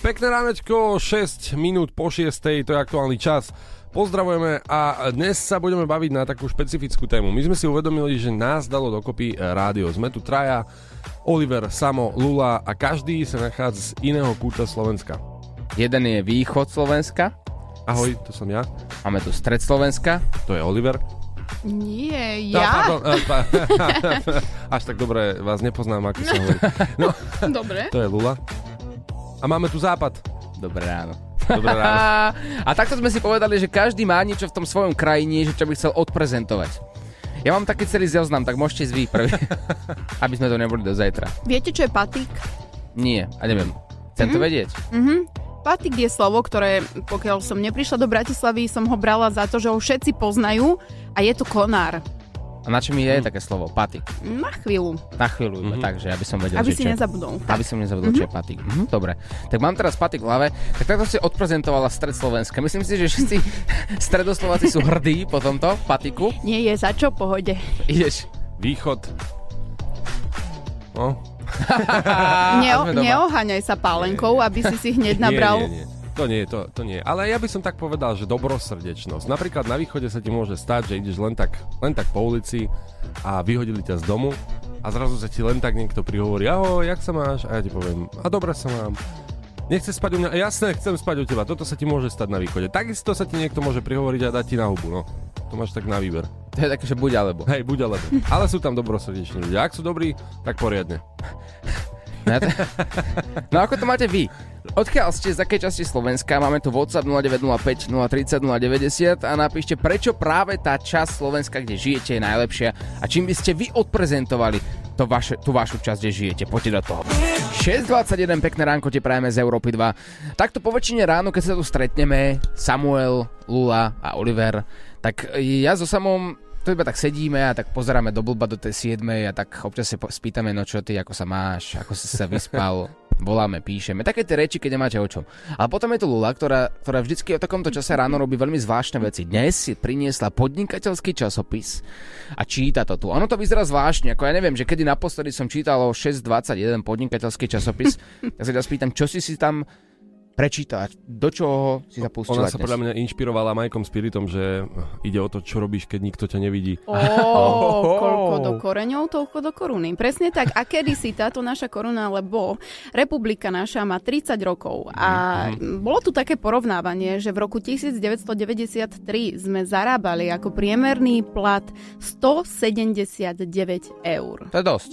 Pekné ránečko, 6 minút po 6, to je aktuálny čas. Pozdravujeme a dnes sa budeme baviť na takú špecifickú tému. My sme si uvedomili, že nás dalo dokopy rádio. Sme tu traja, Oliver, Samo, Lula a každý sa nachádza z iného kúta Slovenska. Jeden je východ Slovenska. Ahoj, to som ja. Máme tu stred Slovenska. To je Oliver. Nie, No, ja? pardon, eh, pa- Až tak dobre vás nepoznám, ako sa hovorí. No, Dobre. to je Lula. A máme tu západ. Dobré ráno. Dobré ráno. A, takto sme si povedali, že každý má niečo v tom svojom kraji, niečo, čo by chcel odprezentovať. Ja mám taký celý zoznam, tak môžete ísť vy prvý, aby sme to neboli do zajtra. Viete, čo je patik? Nie, a neviem. Chcem to vedieť. Mhm. Patik je slovo, ktoré pokiaľ som neprišla do Bratislavy, som ho brala za to, že ho všetci poznajú a je to konár. A na čo mi je také slovo? Patik. Na chvíľu, Na chvíľu, mm-hmm. takže aby som vedel, aby že si čo. nezabudol. Aby som nezabudol, čo je patik. Mhm, dobre. Tak mám teraz patik v hlave. Tak takto si odprezentovala stred Slovenska. Myslím si, že všetci stredoslováci sú hrdí po tomto patiku. Nie je za čo, pohode. Ideš. Východ. No, Neo, neoháňaj sa pálenkou, aby si si hneď nabral. Nie, nie, nie. To nie, to, to nie. Ale ja by som tak povedal, že dobrosrdečnosť. Napríklad na východe sa ti môže stať, že ideš len tak, len tak po ulici a vyhodili ťa z domu a zrazu sa ti len tak niekto prihovorí, ahoj, jak sa máš? A ja ti poviem, a dobre sa mám. Nechce spať u mňa? Jasné, chcem spať u teba. Toto sa ti môže stať na východe. Takisto sa ti niekto môže prihovoriť a dať ti na hubu. No. To máš tak na výber. To je také, že buď alebo. Hej, buď alebo. Ale sú tam dobrosrdeční ľudia. Ak sú dobrí, tak poriadne. No, ako to máte vy? Odkiaľ ste, z akej časti Slovenska? Máme tu WhatsApp 0905 030 090 a napíšte, prečo práve tá časť Slovenska, kde žijete, je najlepšia a čím by ste vy odprezentovali to vaše, tú vašu časť, kde žijete. Poďte do toho. 6.21, pekné ránko ti prajeme z Európy 2. Takto po väčšine ráno, keď sa tu stretneme, Samuel, Lula a Oliver, tak ja so samom to iba tak sedíme a tak pozeráme do blba do tej 7 a tak občas sa spýtame, no čo ty, ako sa máš, ako si sa vyspal, voláme, píšeme, také tie reči, keď nemáte o čom. Ale potom je tu Lula, ktorá, ktorá vždycky o takomto čase ráno robí veľmi zvláštne veci. Dnes si priniesla podnikateľský časopis a číta to tu. Ono to vyzerá zvláštne, ako ja neviem, že kedy naposledy som čítal o 6.21 podnikateľský časopis, ja sa ťa spýtam, čo si si tam prečítať, do čoho si sa pustila Ona sa dnes? podľa mňa inšpirovala Majkom Spiritom, že ide o to, čo robíš, keď nikto ťa nevidí. Ó, koľko do koreňov, toľko do koruny. Presne tak. A kedy si táto naša koruna, lebo republika naša má 30 rokov. A bolo tu také porovnávanie, že v roku 1993 sme zarábali ako priemerný plat 179 eur. To je dosť.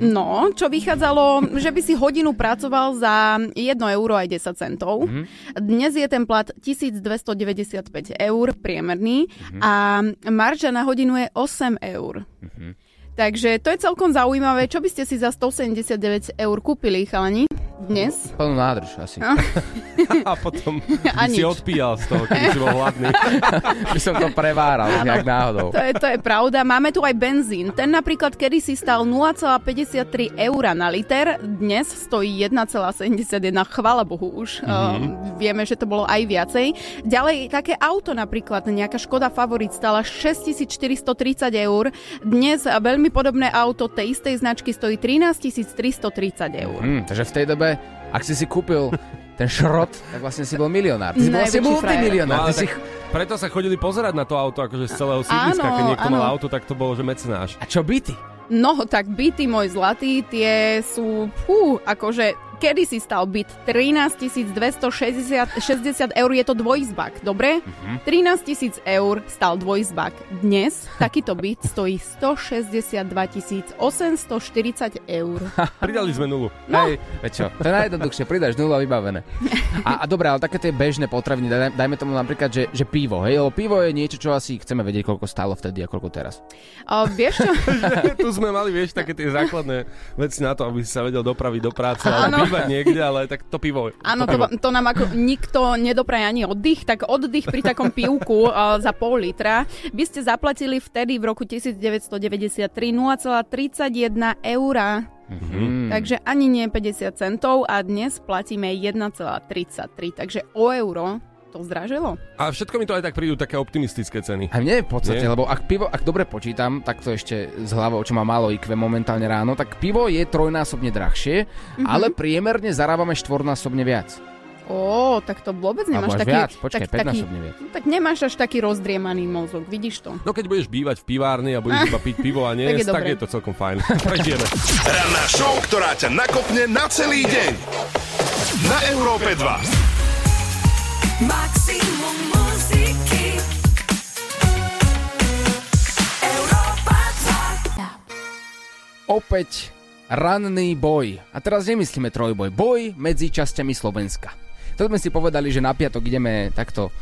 No, čo vychádzalo, že by si hodinu pracoval za 1 euro aj 10 centov. Mhm. Dnes je ten plat 1295 eur priemerný Mhm. a marža na hodinu je 8 eur. Mhm. Takže to je celkom zaujímavé. Čo by ste si za 179 eur kúpili, chalani? Dnes? Plnú nádrž asi. A potom by A si odpíjal z toho, keď si bol hladný. by som to preváral, nejak náhodou. To je, to je pravda. Máme tu aj benzín. Ten napríklad kedysi stal 0,53 eur na liter, dnes stojí 1,71. Chvala Bohu už. Mm-hmm. Uh, vieme, že to bolo aj viacej. Ďalej, také auto napríklad, nejaká Škoda Favorit stala 6430 eur. Dnes veľmi podobné auto tej istej značky stojí 13 330 eur. Hm, takže v tej dobe, ak si si kúpil ten šrot, tak vlastne si bol milionár. Ty si bol vlastne multimilionár. No, Ty si... preto sa chodili pozerať na to auto, akože z celého sídliska. Áno, Keď niekto áno. mal auto, tak to bolo, že mecenáš. A čo byty? No, tak byty, môj zlatý, tie sú, fú, akože, kedy si stal byt? 13 260 60 eur je to dvojizbak, dobre? Mhm. 13 tisíc eur stal dvojizbak. Dnes takýto byt stojí 162 840 eur. Pridali sme nulu. No. Hej, čo, to je najjednoduchšie, pridáš nulu a vybavené. A, a dobré, ale také tie bežné potraviny, daj, dajme tomu napríklad, že, že pivo, hej, lebo pivo je niečo, čo asi chceme vedieť, koľko stálo vtedy a koľko teraz. A vieš čo? tu sme mali, vieš, také tie základné veci na to, aby si sa vedel dopraviť do práce Áno. Bývať niekde, ale tak to pivo. Áno, to to, pivo. to nám ako nikto nedopraje ani oddych, tak oddych pri takom pivku uh, za pol litra by ste zaplatili vtedy v roku 1993 0,31 eura. Hmm. Takže ani nie 50 centov a dnes platíme 1,33, takže o euro to zdražilo. A všetko mi to aj tak prídu také optimistické ceny. A mne v podstate, Nie? lebo ak pivo, ak dobre počítam, tak to ešte z hlavou, čo má málo IQ momentálne ráno, tak pivo je trojnásobne drahšie, Mhm. ale priemerne zarábame štvornásobne viac. Ó, tak to vôbec nemáš taký... viac, počkaj, tak, taký, 5-násobne viac. tak nemáš až taký rozdriemaný mozog, vidíš to? No keď budeš bývať v pivárni a budeš iba piť pivo a nie, Tak je tak, dobre. je to celkom fajn. Prežijeme. Ranná show, ktorá ťa nakopne na celý deň. Na Európe 2. Opäť ranný boj. A teraz nemyslíme trojboj. Boj medzi časťami Slovenska. To sme si povedali, že na piatok ideme takto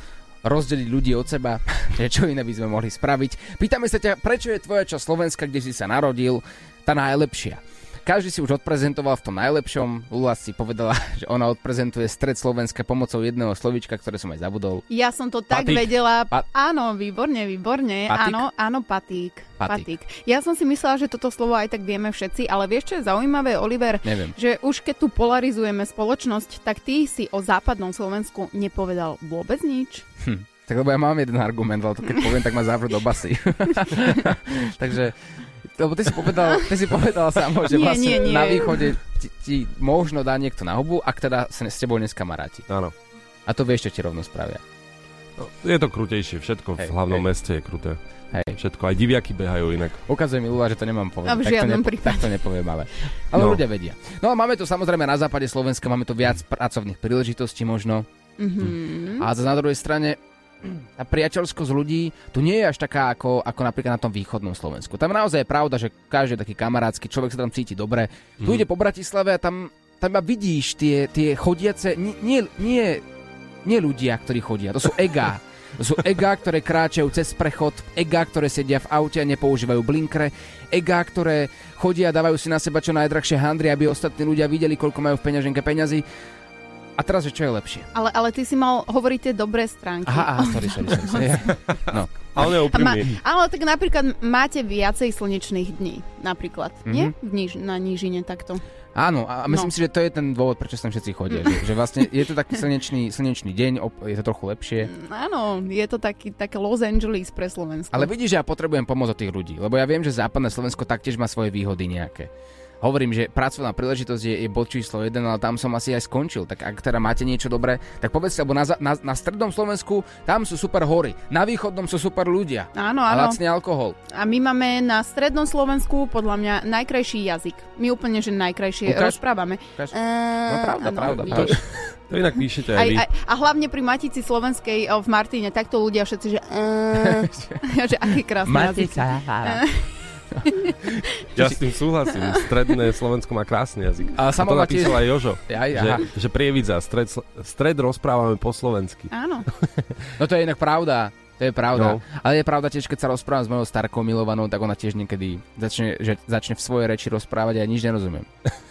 rozdeliť ľudí od seba, že čo iné by sme mohli spraviť. Pýtame sa ťa, prečo je tvoja časť Slovenska, kde si sa narodil, tá najlepšia. Každý si už odprezentoval v tom najlepšom. Lula si povedala, že ona odprezentuje stred Slovenska pomocou jedného slovíčka, ktoré som aj zabudol. Ja som to tak Patík. vedela. Pa- áno, výborne, výborne. Patík? Áno, áno, patík. Patík. patík. Ja som si myslela, že toto slovo aj tak vieme všetci, ale vieš, čo je zaujímavé, Oliver? Neviem. Že už keď tu polarizujeme spoločnosť, tak ty si o západnom Slovensku nepovedal vôbec nič. Hm. Tak lebo ja mám jeden argument, ale to keď poviem, tak ma zavrú do basy. Takže, lebo ty si povedal, ty si povedal samo, že Nie, vlastne nie, nie. na východe ti, ti možno dá niekto na hubu, ak teda sa s tebou neskamaráti. Áno. A to vieš, čo ti rovno spravia. No, Je to krutejšie, všetko v Hej, hlavnom hej. meste je kruté. Hej. Všetko, aj diviaky behajú inak. Ukazuje mi Lula, že to nemám povedať. A v tak to, prípade. tak to nepoviem, ale, ale No. ľudia vedia. No a máme tu samozrejme na západe Slovenska, máme tu viac pracovných príležitostí možno. Mhm. A na druhej strane tá priateľskosť ľudí tu nie je až taká ako, ako napríklad na tom východnom Slovensku. Tam naozaj je pravda, že každý je taký kamarátsky, človek sa tam cíti dobre. Tu ide po Bratislave a tam, tam iba vidíš tie, tie chodiace, nie, nie, nie, nie ľudia, ktorí chodia, to sú ega. To sú ega, ktoré kráčajú cez prechod, ega, ktoré sedia v aute a nepoužívajú blinkre, ega, ktoré chodia a dávajú si na seba čo najdrahšie handry, aby ostatní ľudia videli, koľko majú v peňaženke peňazí. A teraz, že čo je lepšie? Ale, ale ty si mal hovoriť tie dobré stránky. Aha, aha, sorry, sorry, sorry. sorry. No. Ale je ma, ale tak napríklad máte viacej slnečných dní, napríklad. Mhm. Mm-hmm. Nie? V níž, na nížine takto. Áno, a myslím No. si, že to je ten dôvod, prečo sem všetci chodia. Že, že vlastne je to taký slnečný, slnečný deň, op- je to trochu lepšie. Áno, je to taký, také Los Angeles pre Slovensko. Ale vidíš, že ja potrebujem pomoc od tých ľudí, lebo ja viem, že západné Slovensko taktiež má svoje výhody nejaké. Hovorím, že pracovná príležitosť je, je bod číslo 1, ale tam som asi aj skončil. Tak ak teda máte niečo dobré, tak povedzte, lebo na, na, na strednom Slovensku tam sú super hory, na východnom sú super ľudia. Áno, A áno. lacný alkohol. A my máme na strednom Slovensku podľa mňa najkrajší jazyk. My úplne, že najkrajšie Ukáž. rozprávame. Ukáž. Ehm, No pravda, áno, pravda, vidíš. To inak píšete aj Aj, vy. aj, a hlavne pri Matici Slovenskej v Martine, takto ľudia všetci, že... Uh, že aký krásny jazyk. Ja s tým súhlasím. Stredné Slovensko má krásny jazyk. A A to tiež- napísal aj Jožo. Aj, Že, aha. že prievidza, stred, stred rozprávame po slovensky. Áno. No to je inak pravda. To je pravda. No. Ale je pravda tiež, keď sa rozprávam s mojou starkou milovanou, tak ona tiež niekedy začne, že začne v svojej reči rozprávať a ja nič nerozumiem.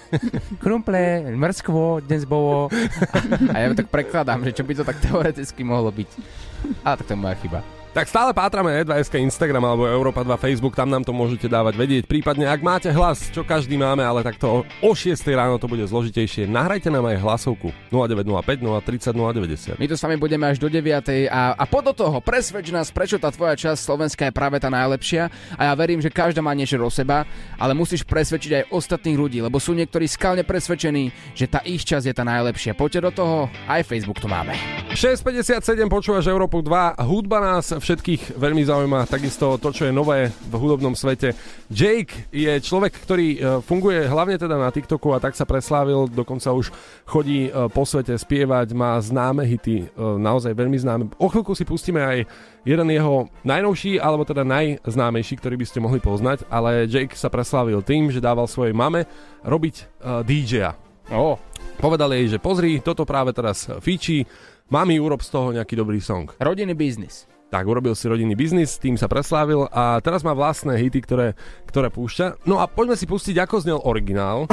Krumple, mrskvo, dnes bolo. A ja tak prekladám, že čo by to tak teoreticky mohlo byť. Ale tak to je moja chyba. Tak stále pátrame E2SK Instagram alebo Európa 2 Facebook, tam nám to môžete dávať vedieť. Prípadne, ak máte hlas, čo každý máme, ale takto o 6 ráno to bude zložitejšie, nahrajte nám aj hlasovku 0905 030 090. My tu s vami budeme až do 9. A, a pod do toho presvedč nás, prečo tá tvoja časť Slovenska je práve tá najlepšia. A ja verím, že každá má niečo do seba, ale musíš presvedčiť aj ostatných ľudí, lebo sú niektorí skalne presvedčení, že tá ich časť je tá najlepšia. Poďte do toho, aj Facebook tu máme. 6.57 počúvaš Európu 2. Hudba nás všetkých veľmi zaujíma, takisto to, čo je nové v hudobnom svete. Jake je človek, ktorý e, funguje hlavne teda na TikToku a tak sa preslávil, dokonca už chodí e, po svete spievať, má známe hity, e, naozaj veľmi známe. O chvíľku si pustíme aj jeden jeho najnovší, alebo teda najznámejší, ktorý by ste mohli poznať, ale Jake sa preslávil tým, že dával svojej mame robiť DJ-a. Ó, Povedal jej, že pozri, toto práve teraz fíči, mami, urob z toho nejaký dobrý song. rodinný biznis. Tak urobil si rodinný biznis, tým sa preslávil a teraz má vlastné hity, ktoré, ktoré púšťa. No a poďme si pustiť, ako znel originál.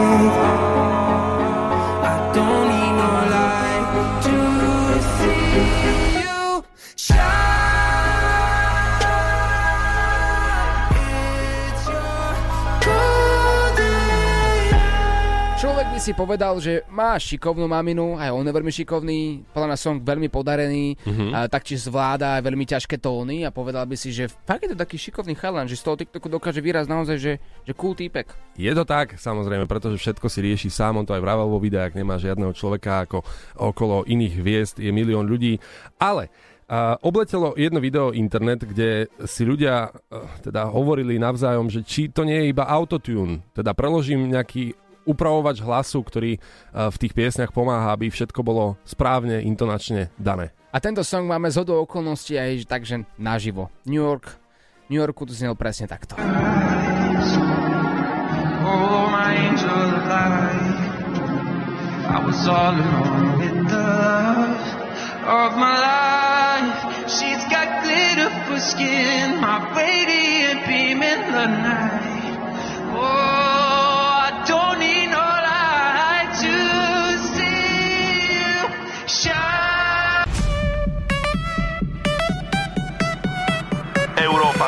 Si povedal, že máš šikovnú maminu, aj on je veľmi šikovný, podľa mňa song veľmi podarený, mm-hmm. a taktiež zvláda aj veľmi ťažké tóny a povedal by si, že fakt je to taký šikovný chalan, že z toho TikToku dokáže výraz naozaj, že, že cool týpek. Je to tak, samozrejme, pretože všetko si rieši sám, on to aj vravel vo videách, nemá žiadneho človeka ako okolo iných hviezd, je milión ľudí, ale a obletelo jedno video internet, kde si ľudia uh, teda hovorili navzájom, že či to nie je iba autotune, teda preložím nejaký upravovač hlasu, ktorý uh, v tých piesňach pomáha, aby všetko bolo správne, intonačne dané. A tento song máme z hodou okolností aj takže naživo. New York, New Yorku to znel presne takto. Oh, my angel of light. I was all alone with the love of my life. She's got glitter for skin, my radiant beam in the night.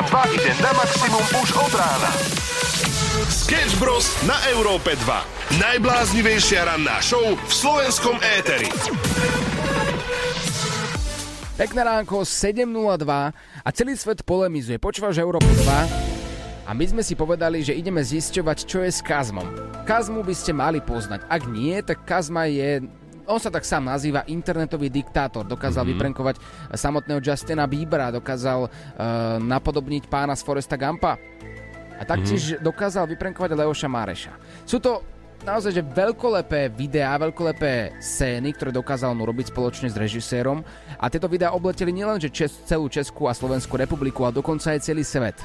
2 ide na maximum už od rána. Sketch Bros. na Európe 2. Najbláznivejšia ranná show v slovenskom éteri. Pekné ránko, 7.02 a celý svet polemizuje. Počúvaš Európu 2 a my sme si povedali, že ideme zisťovať, čo je s Kazmom. Kazmu by ste mali poznať. Ak nie, tak Kazma je on sa tak sám nazýva internetový diktátor. Dokázal mm-hmm. vyprenkovať samotného Justina Biebera, dokázal uh, napodobniť pána z Foresta Gampa a taktiež mm-hmm. dokázal vyprenkovať Leoša Máreša. Sú to naozaj že veľkolepé videá, veľkolepé scény, ktoré dokázal on urobiť spoločne s režisérom a tieto videá obleteli nielen že čes, celú Českú a Slovenskú republiku, ale dokonca aj celý svet.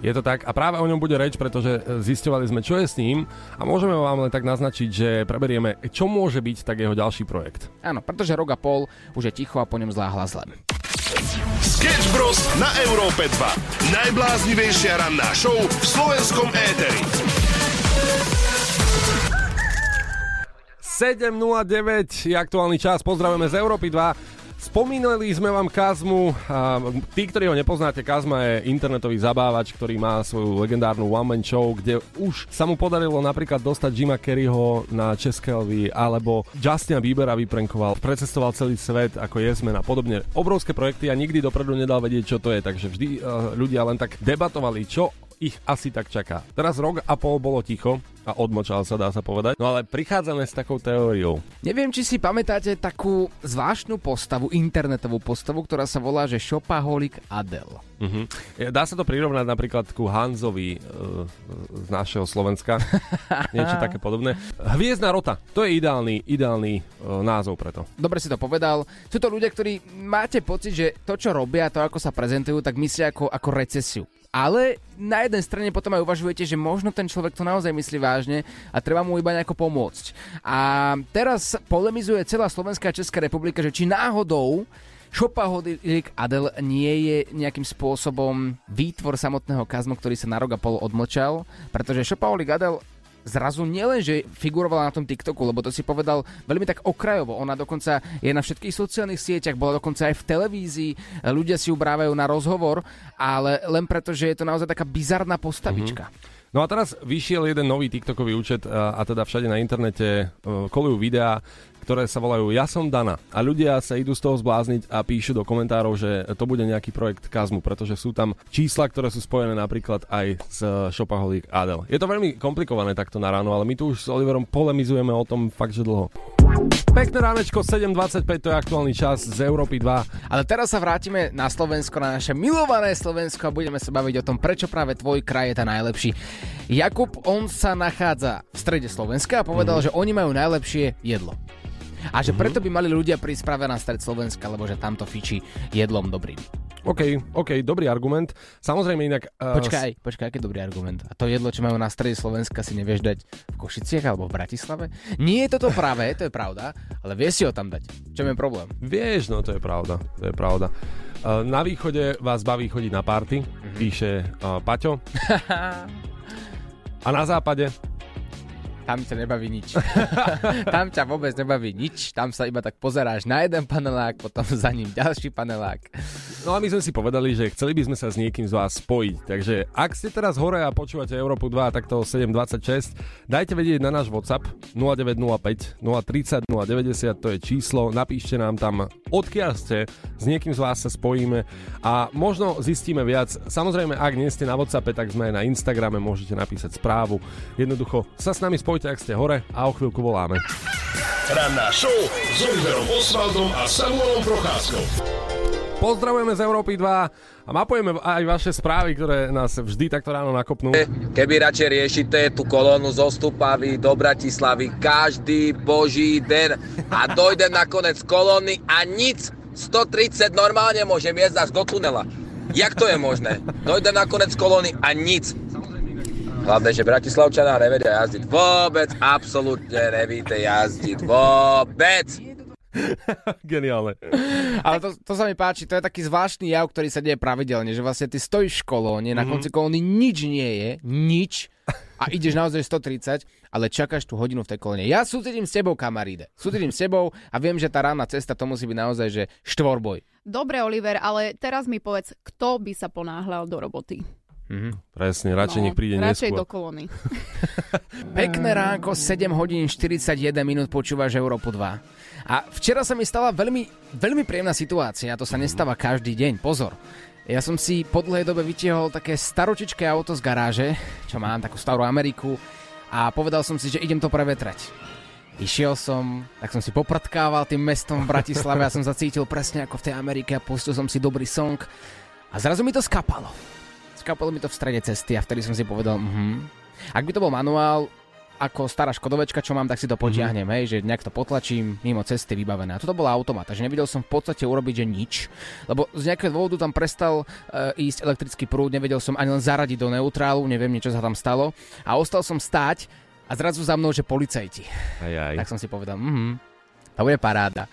Je to tak a práve o ňom bude reč, pretože e, zisťovali sme, čo je s ním a môžeme vám len tak naznačiť, že preberieme, čo môže byť tak jeho ďalší projekt. Áno, pretože rok a pol už je ticho a po ňom zlá hlas len. Sketch Bros. na Európe 2. Najbláznivejšia ranná show v slovenskom éteri. 7.09 je aktuálny čas, pozdravujeme z Európy 2. Spomínali sme vám Kazmu, a tí, ktorí ho nepoznáte, Kazma je internetový zabávač, ktorý má svoju legendárnu one-man show, kde už sa mu podarilo napríklad dostať Jima Kerryho na České lvy, alebo Justina Biebera vyprenkoval, precestoval celý svet ako Jesmen a podobne. Obrovské projekty a nikdy dopredu nedal vedieť, čo to je, takže vždy uh, ľudia len tak debatovali, čo ich asi tak čaká. Teraz rok a pol bolo ticho a odmočal sa, dá sa povedať. No ale prichádzame s takou teóriou. Neviem, či si pamätáte takú zvláštnu postavu, internetovú postavu, ktorá sa volá, že Shopaholic Adel. Uh-huh. Dá sa to prirovnať napríklad ku Hanzovi e, z našeho Slovenska. Niečo také podobné. Hviezdna rota, to je ideálny, ideálny e, názov preto. Dobre si to povedal. Sú to ľudia, ktorí máte pocit, že to, čo robia, to, ako sa prezentujú, tak myslia ako, ako recesiu. Ale na jednej strane potom aj uvažujete, že možno ten človek to naozaj myslí vážne a treba mu iba nejako pomôcť. A teraz polemizuje celá Slovenská a Česká republika, že či náhodou Šopaholic Adel nie je nejakým spôsobom výtvor samotného kazmu, ktorý sa na rok a pol odmlčal, pretože Šopaholic Adel zrazu nielen, že figurovala na tom TikToku, lebo to si povedal veľmi tak okrajovo. Ona dokonca je na všetkých sociálnych sieťach, bola dokonca aj v televízii, ľudia si ju brávajú na rozhovor, ale len preto, že je to naozaj taká bizarná postavička. Mm-hmm. No a teraz vyšiel jeden nový TikTokový účet a, a teda všade na internete uh, kolujú videá, ktoré sa volajú Ja som Dana. A ľudia sa idú z toho zblázniť a píšu do komentárov, že to bude nejaký projekt Kazmu, pretože sú tam čísla, ktoré sú spojené napríklad aj s Shopaholic Adel. Je to veľmi komplikované takto na ráno, ale my tu už s Oliverom polemizujeme o tom fakt, že dlho. Pekné ránečko, 7.25, to je aktuálny čas z Európy 2. Ale teraz sa vrátime na Slovensko, na naše milované Slovensko a budeme sa baviť o tom, prečo práve tvoj kraj je tá najlepší. Jakub, on sa nachádza v strede Slovenska a povedal, mm-hmm. že oni majú najlepšie jedlo. A že preto by mali ľudia prísť práve na stred Slovenska, lebo že tamto fičí jedlom dobrým. OK, OK, dobrý argument. Samozrejme inak... Uh, Počkaj, počkaj, aký dobrý argument. A to jedlo, čo majú na strede Slovenska, si nevieš dať v Košiciach alebo v Bratislave? Nie je toto práve, to je pravda, ale vieš si ho tam dať. Čo je problém? Vieš, no to je pravda, to je pravda. Uh, na východe vás baví chodiť na party, mm-hmm. píše uh, Paťo. A na západe? Tam ťa nebaví nič. tam ťa vôbec nebaví nič, tam sa iba tak pozeráš na jeden panelák, potom za ním ďalší panelák. No a my sme si povedali, že chceli by sme sa s niekým z vás spojiť. Takže ak ste teraz hore a počúvate Európu 2, takto 726, dajte vedieť na náš WhatsApp 0905 030 090, to je číslo, napíšte nám tam, odkiaľ ste, s niekým z vás sa spojíme a možno zistíme viac. Samozrejme, ak nie ste na WhatsAppe, tak sme aj na Instagrame, môžete napísať správu. Jednoducho sa s nami spojte, ak ste hore a o chvíľku voláme. Ranná show s Oliverom Osvaldom a Samuelom Procházkou. Pozdravujeme z Európy 2 a mapujeme aj vaše správy, ktoré nás vždy takto ráno nakopnú. Keby radšej riešite tú kolónu zo Stupavy do Bratislavy každý boží den a dojde na konec kolóny a nic 130 normálne môžem jesť až do tunela. Jak to je možné? Dojde na konec kolóny a nic. Hlavne, že Bratislavčaná nevedia jazdiť. Vôbec, absolútne nevíte jazdiť. Vôbec. Geniálne. Ale to, to sa mi páči, to je taký zvláštny jav, ktorý sa deje pravidelne, že vlastne ty stojíš v kolóne, na konci kolóny nič nie je, nič, a ideš naozaj 130, ale čakáš tú hodinu v tej kolóne. Ja súcitím s tebou, kamaríde. Súcitím s tebou a viem, že tá rána cesta to musí byť naozaj, že štvorboj. Dobre, Oliver, ale teraz mi povedz, kto by sa ponáhľal do roboty? Presne, radšej nech príde No, radšej neskôr. do kolóny. Pekné ránko, 7 hodín 41 minút počúvaš Európu 2. A včera sa mi stala veľmi, veľmi príjemná situácia, to sa nestáva každý deň, pozor. Ja som si po dlhej dobe vytiahol také staročičké auto z garáže, čo mám, takú starú Ameriku, a povedal som si, že idem to prevetrať. Išiel som, tak som si poprtkával tým mestom v Bratislave a som sa cítil presne ako v tej Amerike a pustil som si dobrý song a zrazu mi to skapalo. Skapalo mi to v strede cesty a vtedy som si povedal, mhm. Ak by to bol manuál, ako stará Škodovečka, čo mám, tak si to potiahnem, hej, že nejak to potlačím mimo cesty vybavené. A toto bola automat, takže nevedel som v podstate urobiť, že nič, lebo z nejakého dôvodu tam prestal e, ísť elektrický prúd, nevedel som ani len zaradiť do neutrálu, neviem, niečo sa tam stalo a ostal som stáť a zrazu za mnou, že policajti. Aj, aj. Tak som si povedal, mhm, to bude paráda.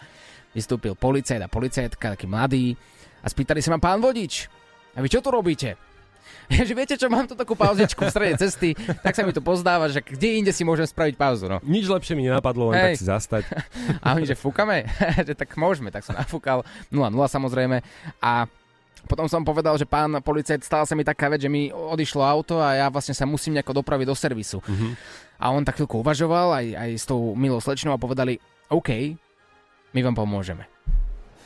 Vystúpil policajt a policajtka, taký mladý a spýtali sa ma, pán vodič, a vy čo tu robíte? Že viete čo, mám tu takú pauzičku v strede cesty, tak sa mi to pozdáva, že kde inde si môžem spraviť pauzu, no. Nič lepšie mi nenapadlo, len Hej. tak si zastať. A oni, že fúkame? že tak môžeme, tak som nafúkal. 0-0 samozrejme. A potom som povedal, že pán policajt, stala sa mi taká vec, že mi odišlo auto a ja vlastne sa musím nejako dopraviť do servisu. A on tak chvíľku uvažoval aj, aj s tou milou slečnou a povedali, OK, my vám pomôžeme.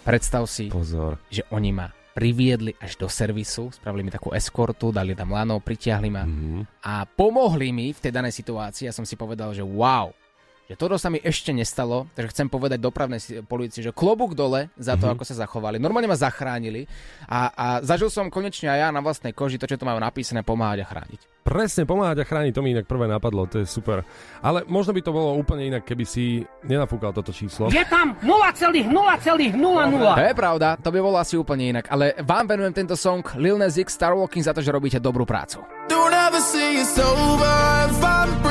Predstav si, Pozor. že oni ma priviedli až do servisu, spravili mi takú eskortu, dali tam lano, pritiahli ma Mhm. a pomohli mi v tej danej situácii. Ja som si povedal, že wow, že toto sa mi ešte nestalo, takže chcem povedať dopravnej polícii, že klobúk dole za to, ako sa zachovali. Normálne ma zachránili a, a zažil som konečne aj ja na vlastnej koži to, čo tu majú napísané, pomáhať a chrániť. Presne, pomáhať a chrániť, to mi inak prvé napadlo, to je super. Ale možno by to bolo úplne inak, keby si nenafúkal toto číslo. Je tam 0,0,0,0. To je pravda, to by bolo asi úplne inak, ale vám venujem tento song Lil Nas X Star Walking za to, že robíte dobrú prácu. Don't ever say it's over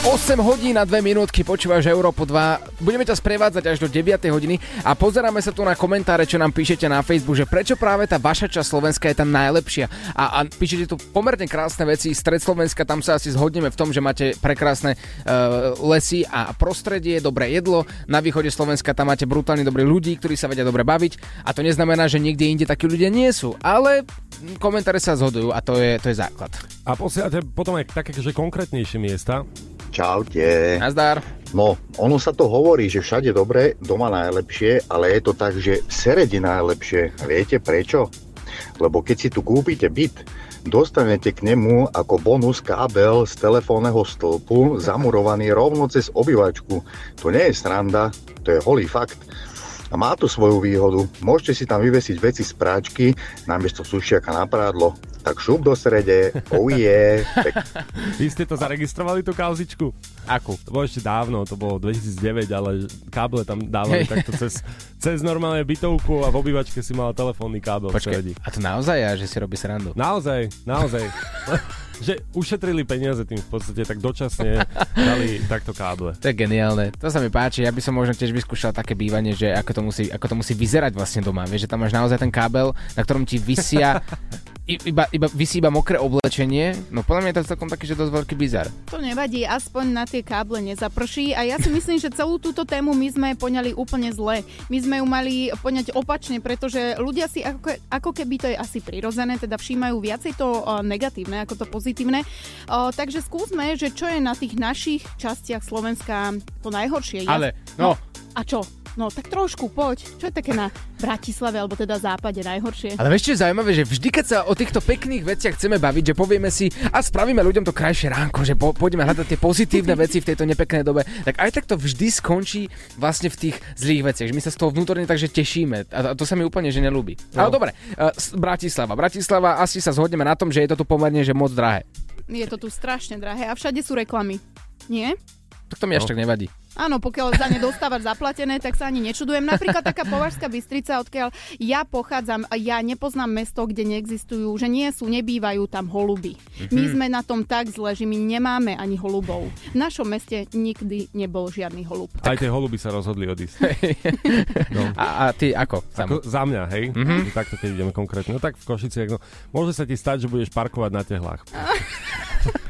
8 hodín a 2 minútky počúvaš Európu 2. Budeme ťa sprevádzať až do 9 hodiny a pozeráme sa tu na komentáre, čo nám píšete na Facebook, že prečo práve tá vaša časť Slovenska je tá najlepšia. A, a píšete tu pomerne krásne veci. Stred Slovenska, tam sa asi zhodneme v tom, že máte prekrásne uh, lesy a prostredie, dobré jedlo. Na východe Slovenska tam máte brutálne dobrých ľudí, ktorí sa vedia dobre baviť. A to neznamená, že niekde inde takí ľudia nie sú. Ale komentáre sa zhodujú a to je, to je základ. A posielate potom aj také, že konkrétnejšie miesta. Čaute. Nazdar. No, ono sa to hovorí, že všade dobre, doma najlepšie, ale je to tak, že v Seredi najlepšie. Viete prečo? Lebo keď si tu kúpite byt, dostanete k nemu ako bonus kábel z telefónneho stĺpu zamurovaný rovno cez obývačku. To nie je sranda, to je holý fakt. A má to svoju výhodu. Môžete si tam vyvesiť veci z práčky namiesto sušiaka na prádlo. Tak šup do strede, oh yeah. Vy ste to zaregistrovali, tú kauzičku? Akú? To bolo ešte dávno, to bolo 2009, ale káble tam dávali Hej. takto cez, cez normálne bytovku a v obývačke si mal telefónny kábel v Počkej, Seredi. a to naozaj ja, že si robí srandu? Naozaj, naozaj. že ušetrili peniaze tým v podstate, tak dočasne dali takto káble. To je geniálne. To sa mi páči. Ja by som možno tiež vyskúšal také bývanie, že ako to musí, ako to musí vyzerať vlastne doma. Vieš, že tam máš naozaj ten kábel, na ktorom ti vysia iba, iba, vysí iba mokré oblečenie. No podľa mňa je to celkom taký, že dosť veľký bizar. To nevadí, aspoň na tie káble nezaprší a ja si myslím, že celú túto tému my sme poňali úplne zle. My sme ju mali poňať opačne, pretože ľudia si ako, ako keby to je asi prirodzené, teda všímajú viacej to negatívne ako to pozitívne. Takže skúsme, že čo je na tých našich častiach Slovenska to najhoršie. Ja- Ale, no, A čo? No tak trošku, poď. Čo je také na Bratislave, alebo teda západe najhoršie? Ale vieš, čo je zaujímavé, že vždy, keď sa o týchto pekných veciach chceme baviť, že povieme si a spravíme ľuďom to krajšie ránko, že po, pôjdeme hľadať tie pozitívne veci v tejto nepeknej dobe, tak aj tak to vždy skončí vlastne v tých zlých veciach, že my sa z toho vnútorne takže tešíme a to sa mi úplne že nelúbi. No. Ale dobre, uh, s- Bratislava. Bratislava, asi sa zhodneme na tom, že je to tu pomerne že moc drahé. Je to tu strašne drahé a všade sú reklamy. Nie? Tak to mi až tak nevadí. Áno, pokiaľ za ne dostávaš zaplatené, tak sa ani nečudujem. Napríklad taká Považská Bystrica, odkiaľ ja pochádzam, ja nepoznám mesto, kde neexistujú, že nie sú, nebývajú tam holuby. My sme na tom tak zle, že my nemáme ani holubov. V našom meste nikdy nebol žiadny holub. Aj tie holuby sa rozhodli odísť. A, a ty ako? Ako za mňa, hej? Mm-hmm. Takto keď ideme konkrétne. No tak v Košiciach, no, môže sa ti stať, že budeš parkovať na tehlách.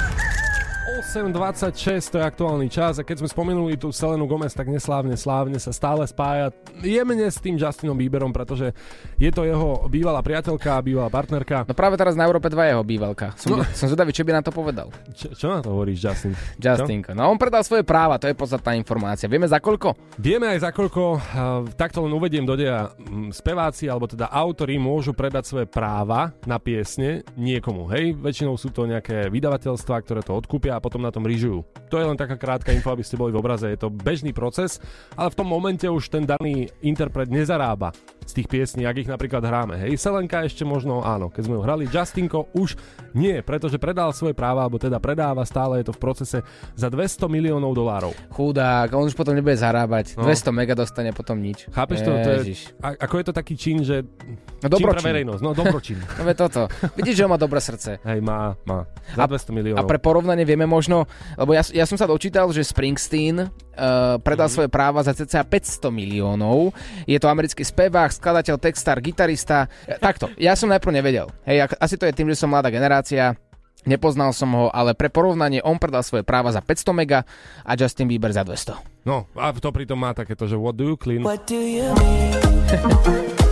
8.26, to je aktuálny čas a keď sme spomenuli tú Selenu Gomez, tak neslávne, slávne sa stále spája jemne s tým Justinom Bieberom, pretože je to jeho bývalá priateľka, bývalá partnerka. No práve teraz na Európe 2 jeho bývalka. Som, No. som zvedavý, čo by na to povedal. Čo, čo na to hovoríš, Justin? Justinko. No on predal svoje práva, to je podstatná informácia. Vieme za koľko? Vieme aj za koľko, takto len uvediem do deja, speváci alebo teda autori môžu predať svoje práva na piesne niekomu, hej? Väčšinou sú to nejaké vydavateľstva, ktoré to odkúpia a potom na tom ryžujú. To je len taká krátka info, aby ste boli v obraze, je to bežný proces, ale v tom momente už ten daný interpret nezarába z tých piesní, ak ich napríklad hráme. Hej, Selenka ešte možno áno, keď sme ju hrali, Justinko už nie, pretože predal svoje práva, alebo teda predáva stále, je to v procese za 200 miliónov dolárov. Chudák, on už potom nebude zarábať. No. No. 200 mega dostane potom nič. Chápeš to? to je, a, ako je to taký čin, že... No čin dobročin. verejnosť, no dobročin. No toto. Vidíš, že on má dobré srdce. Hej, má, má. Za 200 miliónov. A pre porovnanie vieme možno, lebo ja, ja som sa dočítal, že Springsteen uh, predal Mhm. svoje práva za cca 500 miliónov. Je to americký spevák, skladateľ, textár, gitarista. E, Takto, ja som najprv nevedel. Hej, asi to je tým, že som mladá generácia, nepoznal som ho, ale pre porovnanie on predal svoje práva za 500 mega a Justin Bieber za 200. No, a to pritom má takéto, že what do you clean? What do you mean?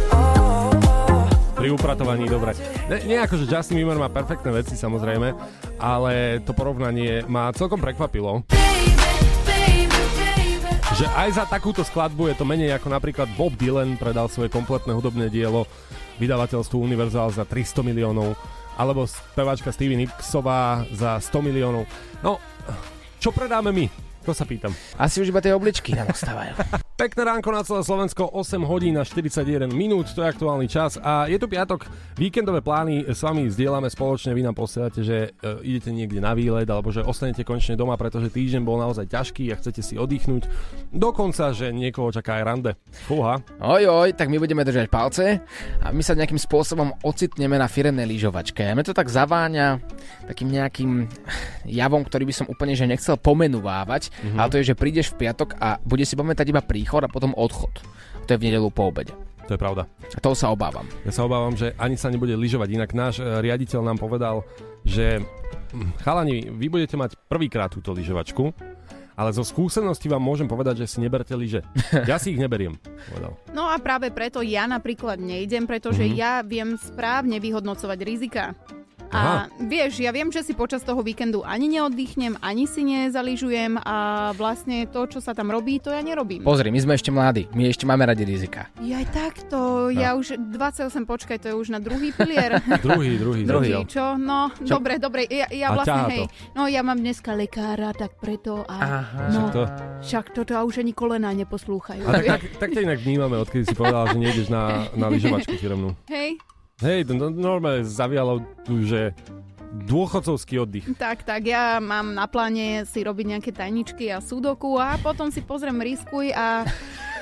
Pri upratovaní, dobre. Ne, nie ako, že Justin Bieber má perfektné veci, samozrejme, ale to porovnanie ma celkom prekvapilo. Že aj za takúto skladbu je to menej ako napríklad Bob Dylan predal svoje kompletné hudobné dielo vydavateľstvu Universal za 300 miliónov alebo speváčka Stevie Nicksová za 100 miliónov. No, čo predáme my? To sa pýtam. Asi už iba tie obličky nám ostávajú. Pekné ránko na celé Slovensko, 8 hodín a 41 minút, to je aktuálny čas a je tu piatok, víkendové plány s vami zdieľame spoločne, vy nám posielate, že e, idete niekde na výlet alebo že ostanete konečne doma, pretože týždeň bol naozaj ťažký a chcete si oddychnúť. Dokonca, že niekoho čaká aj rande. Fúha. Oj, oj, tak my budeme držať palce a my sa nejakým spôsobom ocitneme na firemnej lyžovačke. Mne to tak zaváňa takým nejakým javom, ktorý by som úplne že nechcel mm-hmm. ale to je, že prídeš v piatok a bude si pamätať iba príchod a potom odchod. To je v nedelu po obede. To je pravda. A toho sa obávam. Ja sa obávam, že ani sa nebude lyžovať. Inak náš e, riaditeľ nám povedal, že hm, chalani, vy budete mať prvýkrát túto lyžovačku, ale zo skúsenosti vám môžem povedať, že si neberte lyže. Ja si ich neberiem, povedal. No a práve preto ja napríklad nejdem, pretože Mhm. mm-hmm. ja viem správne vyhodnocovať rizika. Aha. A vieš, ja viem, že si počas toho víkendu ani neoddychnem, ani si nezaližujem a vlastne to, čo sa tam robí, to ja nerobím. Pozri, my sme ešte mladí, my ešte máme radi rizika. Ja aj takto, ja už 28, počkaj, to je už na druhý pilier. Druhý, druhý, Druhý, Druhý, čo? No, Čo? dobre, dobre, ja, ja A vlastne, ťahá to. hej, no ja mám dneska lekára, tak preto a Aha. no, Však to, však toto a už ani kolená neposlúchajú. a tak, tak, tak ťa inak vnímame, odkedy si povedal, že nejdeš na, na lyžovačku firemnú. Hej, Hej, to no, normálne zavialo že dôchodcovský oddych. Tak, tak, ja mám na pláne si robiť nejaké tajničky a sudoku a potom si pozriem riskuj a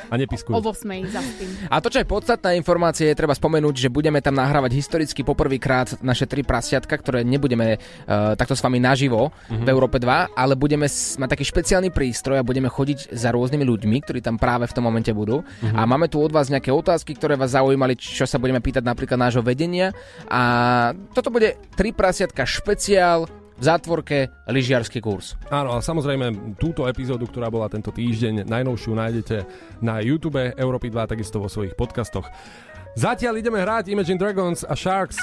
A nepiskuj. o 8 zaspím. A to, čo je podstatná informácia, je treba spomenúť, že budeme tam nahrávať historicky poprvýkrát naše tri prasiatka, ktoré nebudeme uh, takto s vami naživo v Európe 2, ale budeme mať taký špeciálny prístroj a budeme chodiť za rôznymi ľuďmi, ktorí tam práve v tom momente budú. A máme tu od vás nejaké otázky, ktoré vás zaujímali, čo sa budeme pýtať napríklad nášho vedenia. A toto bude tri prasiatka špeciál v zátvorke lyžiarsky kurz. Áno, a samozrejme túto epizódu, ktorá bola tento týždeň, najnovšiu nájdete na YouTube Európy 2, takisto vo svojich podcastoch. Zatiaľ ideme hrať Imagine Dragons a Sharks.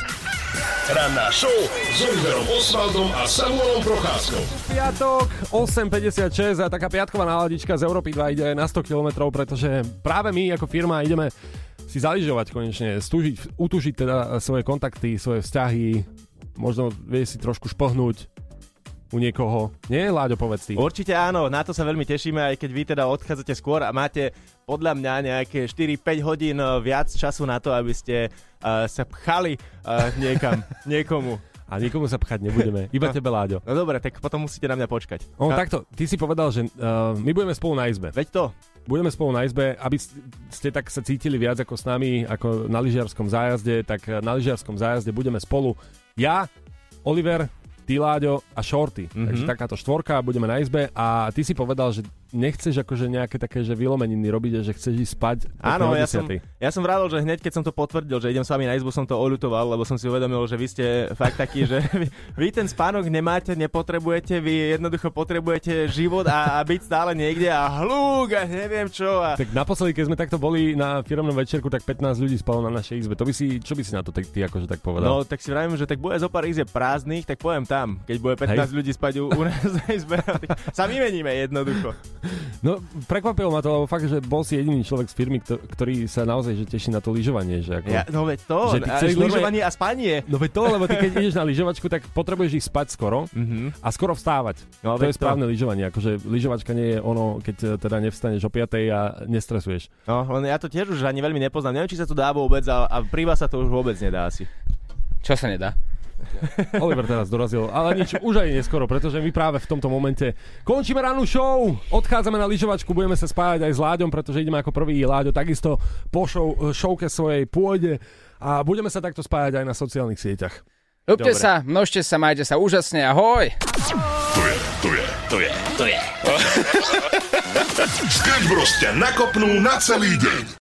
Ranná show s Oliverom Osvaldom a Samuelom Procházkou. Piatok 8.56 a taká piatková náladička z Európy 2 ide na 100 km, pretože práve my ako firma ideme si zaližovať konečne, stúžiť, utužiť teda svoje kontakty, svoje vzťahy, možno vie si trošku špohnúť u niekoho. Nie, Láďo, povedz ty. Určite áno, na to sa veľmi tešíme, aj keď vy teda odchádzate skôr a máte podľa mňa nejaké 4-5 hodín eh, viac času na to, aby ste uh, sa pchali uh, niekam, niekomu. A nikomu sa pchať nebudeme, iba tebe, Láďo. No dobre, tak potom musíte na mňa počkať. O, A- takto, ty si povedal, že uh, my budeme spolu na izbe. Veď to. Budeme spolu na izbe, aby ste tak sa cítili viac ako s nami, ako na lyžiarskom zájazde, tak na lyžiarskom zájazde budeme spolu ja, Oliver, ty Láďo a Shorty. Mm-hmm. Takže takáto štvorka, budeme na izbe a ty si povedal, že nechceš akože nejaké také, že vylomeniny robiť, že chceš ísť spať Áno, ja som, 10:00. ja som vravil, že hneď keď som to potvrdil, že idem s vami na izbu, som to oľutoval, lebo som si uvedomil, že vy ste fakt takí, že vy, vy ten spánok nemáte, nepotrebujete, vy jednoducho potrebujete život a, a byť stále niekde a hlúk a neviem čo. A... Tak naposledy, keď sme takto boli na firmnom večerku, tak 15 ľudí spalo na našej izbe. To by si, čo by si na to tak, ty akože tak povedal? No, tak si vravím, že tak bude zo pár izieb prázdnych, tak pojem tam, keď bude 15 Hej. ľudí spať u, u nás na izbe. tak sa vymeníme jednoducho. No, prekvapilo ma to, lebo fakt, že bol si jediný človek z firmy, kto- ktorý sa naozaj že teší na to lyžovanie. Že ako... Ja, no veď to, Že ty chceš normálne- lyžovanie a spanie. No veď to, lebo ty keď ideš na lyžovačku, tak potrebuješ ísť spať skoro Mhm. a skoro vstávať. No, to je správne lyžovanie, akože lyžovačka nie je ono, keď e, teda nevstaneš o 5 a nestresuješ. No, len ja to tiež už ani veľmi nepoznám. Neviem, či sa to dá vôbec a, a pri vás sa to už vôbec nedá asi. Čo sa nedá? Oliver teraz dorazil, ale nič, už aj neskoro, pretože my práve v tomto momente končíme rannú show, odchádzame na lyžovačku, budeme sa spájať aj s Láďom, pretože ideme ako prvý Láďo takisto po show, showke svojej pôjde a budeme sa takto spájať aj na sociálnych sieťach. Dobre. sa, množte sa, majte sa úžasne, ahoj! To je, to je, to je, to je. Sketch Bros ťa nakopnú na celý deň.